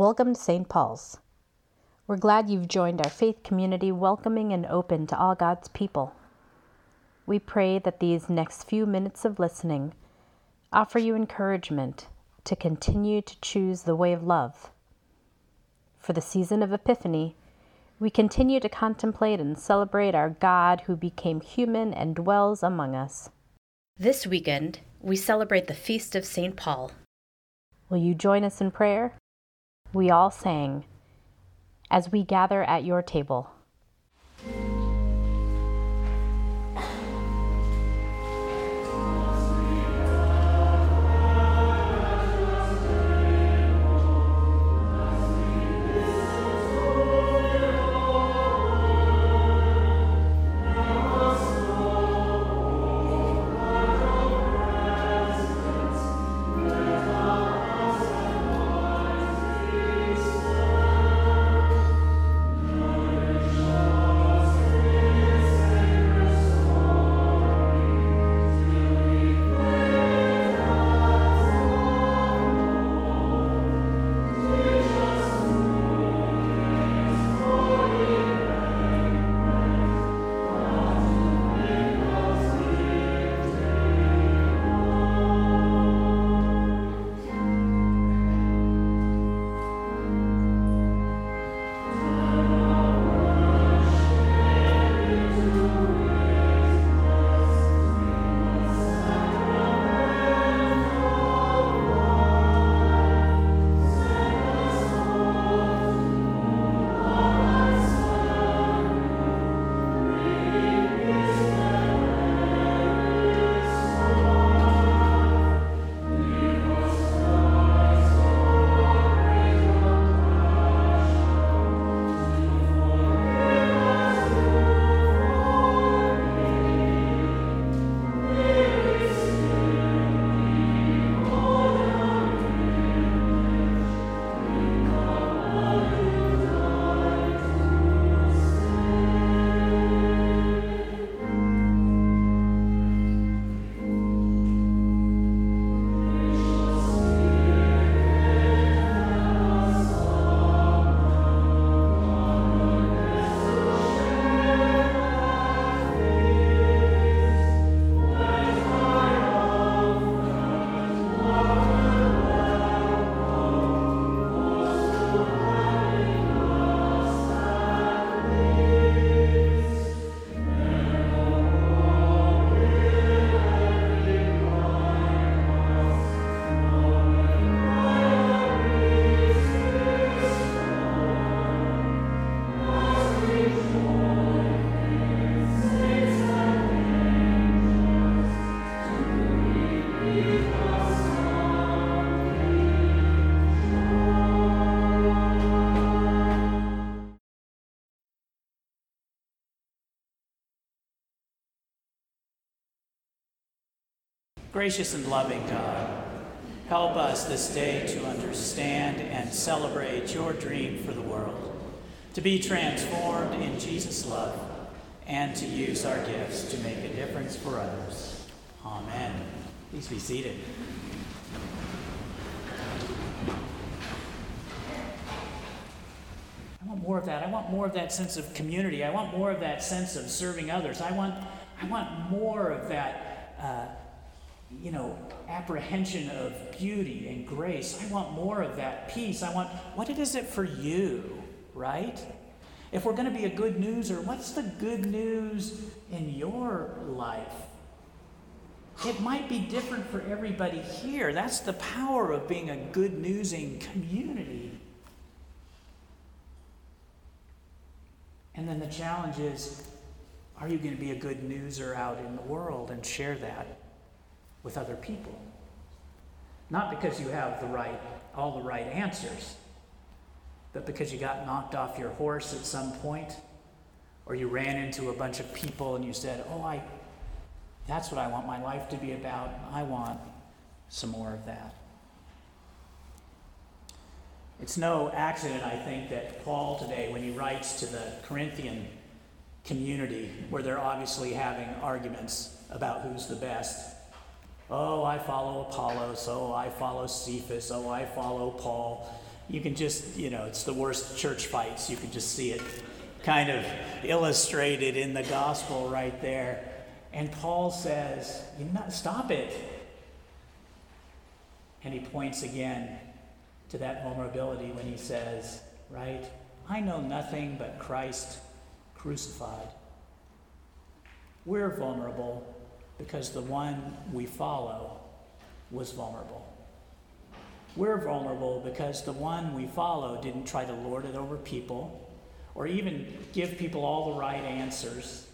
Welcome to St. Paul's. We're glad you've joined our faith community, welcoming and open to all God's people. We pray that these next few minutes of listening offer you encouragement to continue to choose the way of love. For the season of Epiphany, we continue to contemplate and celebrate our God who became human and dwells among us. This weekend, we celebrate the Feast of St. Paul. Will you join us in prayer? We all sang, As we gather at your table. Gracious and loving God, help us this day to understand and celebrate your dream for the world, to be transformed in Jesus' love, and to use our gifts to make a difference for others. Amen. Please be seated. I want more of that. I want more of that sense of community. I want more of that sense of serving others. I want, I want more of that. Uh, you know, apprehension of beauty and grace. I want more of that peace. I want, what is it for you, right? If we're going to be a good newser, what's the good news in your life? It might be different for everybody here. That's the power of being a good newsing community. And then the challenge is are you going to be a good newser out in the world and share that? With other people. Not because you have the right, all the right answers, but because you got knocked off your horse at some point, or you ran into a bunch of people and you said, Oh, I, that's what I want my life to be about. I want some more of that. It's no accident, I think, that Paul today, when he writes to the Corinthian community, where they're obviously having arguments about who's the best, Oh, I follow Apollos. Oh, I follow Cephas. Oh, I follow Paul. you can just, you know, it's the worst church fights. You can just see it kind of illustrated in the gospel right there. And Paul says, you not, stop it. And he points again to that vulnerability when he says, right, I know nothing but Christ crucified. We're vulnerable because the one we follow was vulnerable. We're vulnerable because the one we follow didn't try to lord it over people or even give people all the right answers.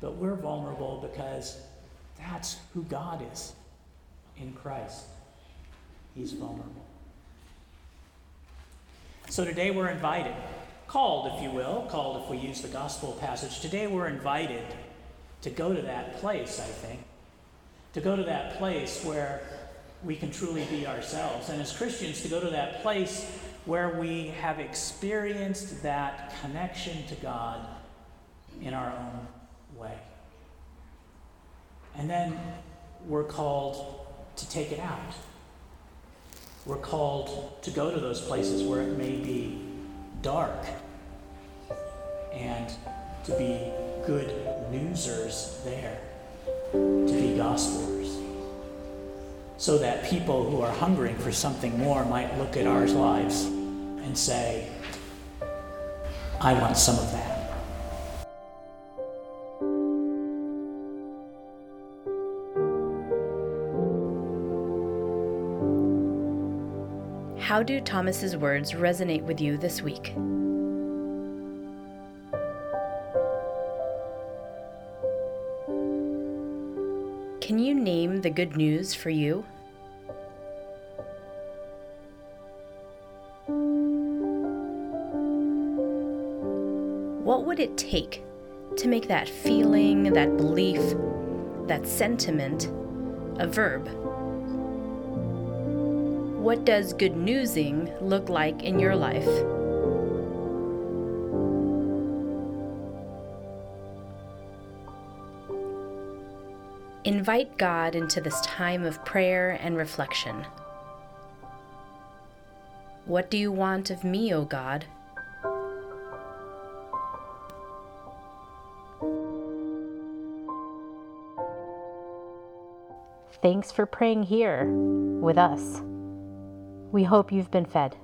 But we're vulnerable because that's who God is in Christ. He's vulnerable. So today we're invited, called, if you will, called if we use the gospel passage. Today we're invited to go to that place, I think. To go to that place where we can truly be ourselves. And as Christians, to go to that place where we have experienced that connection to God in our own way. And then we're called to take it out. We're called to go to those places where it may be dark and to be good newsers there, to be gospelers so that people who are hungering for something more might look at our lives and say, I want some of that. How do Thomas's words resonate with you this week? Can you name the good news for you? What would it take to make that feeling, that belief, that sentiment a verb? What does good newsing look like in your life? Invite God into this time of prayer and reflection. What do you want of me, O God? Thanks for praying here with us. We hope you've been fed.